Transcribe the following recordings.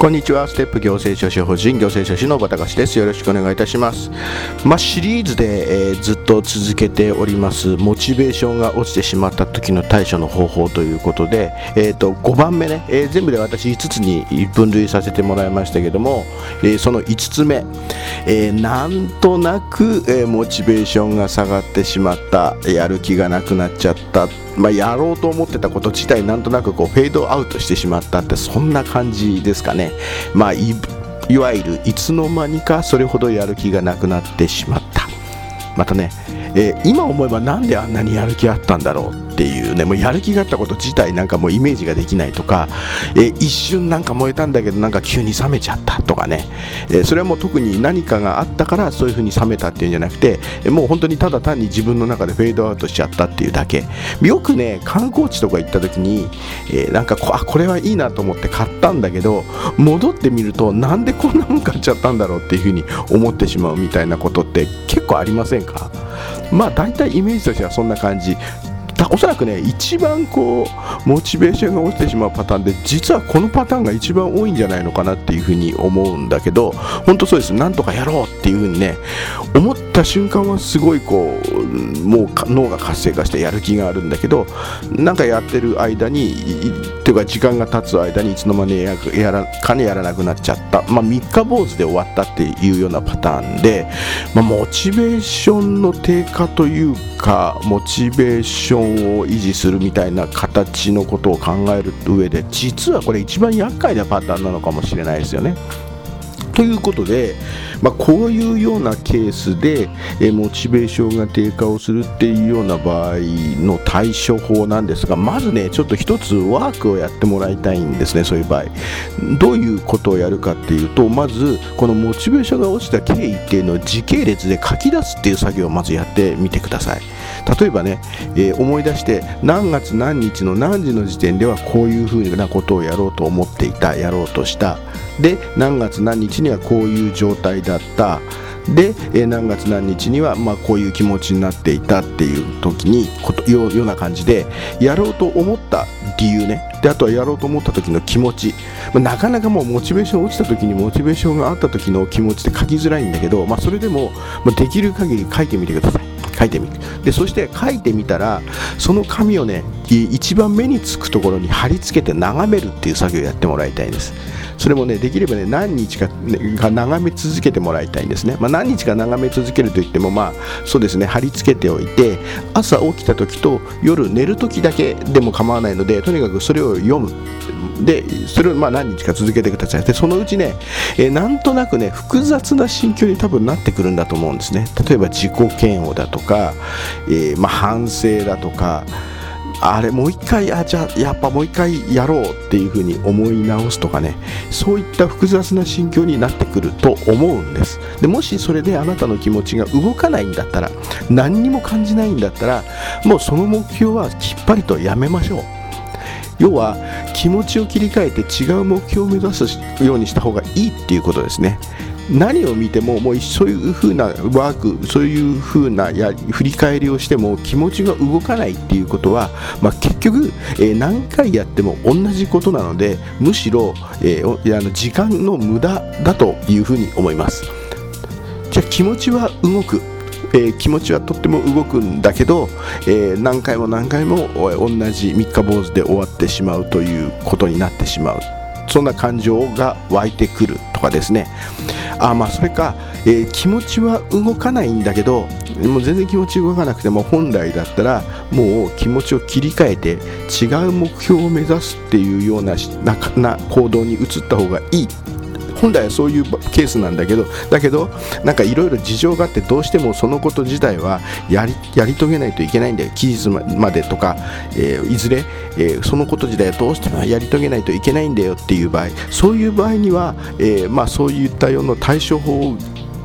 こんにちは。ステップ行政書士法人行政書士の小高です。よろしくお願いいたします。まあ、シリーズで、えー、ずっと続けております。モチベーションが落ちてしまった時の対処の方法ということで、えーと、5番目ね、えー、全部で私5つに分類させてもらいましたけども、えー、その5つ目、えなんとなく、えモチベーションが下がってしまった。やる気がなくなっちゃった。まあ、やろうと思ってたこと自体なんとなくこうフェードアウトしてしまったってそんな感じですかね、まあ、いいわゆるいつの間にかそれほどやる気がなくなってしまった。またね、えー、今思えばなんであんなにやる気あったんだろう。っていうねもうやる気があったこと自体なんかもうイメージができないとか、え、一瞬なんか燃えたんだけどなんか急に冷めちゃったとかね、え、それはもう特に何かがあったからそういう風に冷めたっていうんじゃなくてもう本当にただ単に自分の中でフェードアウトしちゃったっていうだけ。よくね観光地とか行った時に、えー、なんかこあこれはいいなと思って買ったんだけど戻ってみるとなんでこんなもん買っちゃったんだろうっていう風に思ってしまうみたいなことって結構ありませんか？まあ大体イメージとしてはそんな感じ。おそらくね一番こうモチベーションが落ちてしまうパターンで実はこのパターンが一番多いんじゃないのかなっていうふうに思うんだけど本当そうです。なんとかやろうっていうふうにね思った瞬間はすごいこうもう脳が活性化してやる気があるんだけどなんかやってる間にっていうか時間が経つ間にいつの間にやらかねやらなくなっちゃった、まあ、三日坊主で終わったっていうようなパターンで、まあ、モチベーションの低下というかモチベーションを維持するみたいな形のことを考える上で実はこれ一番厄介なパターンなのかもしれないですよね。ということで、まあ、こういうようなケースで、えモチベーションが低下をするっていうような場合の対処法なんですがまずねちょっと一つワークをやってもらいたいんですねそういう場合。どういうことをやるかっていうとまずこのモチベーションが落ちた経緯っていうのを時系列で書き出すっていう作業をまずやってみてください。例えばね、えー、思い出して何月何日の何時の時点ではこういうふうなことをやろうと思っていたやろうとした。で何月何日にはこういう状態だった。で、え、何月何日には、ま、こういう気持ちになっていたっていう時にことような感じでやろうと思った理由ね。であとはやろうと思った時の気持ち、まあ、なかなかもうモチベーション落ちた時にモチベーションがあった時の気持ちって書きづらいんだけど、まあ、それでも、ま、できる限り書いてみてください。書いてみるでそして書いてみたらその紙をね一番目につくところに貼り付けて眺めるっていう作業をやってもらいたいです。それもねできればね何日か,、ね、眺め続けてもらいたいんですね、まあ、何日か眺め続けるといってもまあそうですね貼り付けておいて朝起きた時と夜寝る時だけでも構わないのでとにかくそれを読む。でそれをまあ何日か続けてください。でそのうちね、えー、なんとなくね複雑な心境に多分なってくるんだと思うんですね。例えば自己嫌悪だとか、えー、まあ、反省だとかあれもう一回あじゃあやっぱもう一回やろうっていうふうに思い直すとかね。そういった複雑な心境になってくると思うんです。でもしそれであなたの気持ちが動かないんだったら何にも感じないんだったらもうその目標はきっぱりとやめましょう。要は気持ちを切り替えて違う目標を目指すようにした方がいいっていうことですね。何を見てももうそういう風なワークそういう風なや振り返りをしても気持ちが動かないっていうことは、まあ、結局、えー、何回やっても同じことなのでむしろ、えー、あの時間の無駄だというふうに思います。じゃあ気持ちは動く。えー、気持ちはとっても動くんだけど、えー、何回も何回も同じ三日坊主で終わってしまうということになってしまう。そんな感情が湧いてくるとかですね。あまあそれか、えー、気持ちは動かないんだけどもう全然気持ち動かなくても本来だったらもう気持ちを切り替えて違う目標を目指すっていうようななな行動に移った方がいい。本来はそういうケースなんだけどだけどなんかいろいろ事情があってどうしてもそのこと自体はやりやり遂げないといけないんだよ。期日までとか、えー、いずれ、えー、そのこと自体はどうしてもやり遂げないといけないんだよっていう場合。そういう場合には、えー、まあ、そういったような対処法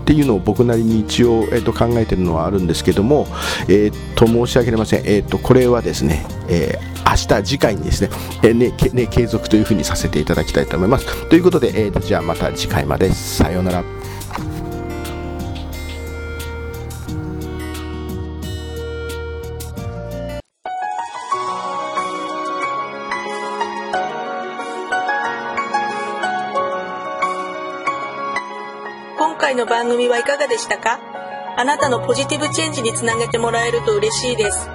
っていうのを僕なりに一応、えー、と考えているのはあるんですけども、えー、と申し訳ありません、えー、とこれはですね、えー、明日次回にですね,、えー、ねね継続というふうにさせていただきたいと思います。ということで、えー、じゃあまた次回まで。さようなら。回の番組はいかがでしたか？あなたのポジティブチェンジにつなげてもらえると嬉しいです。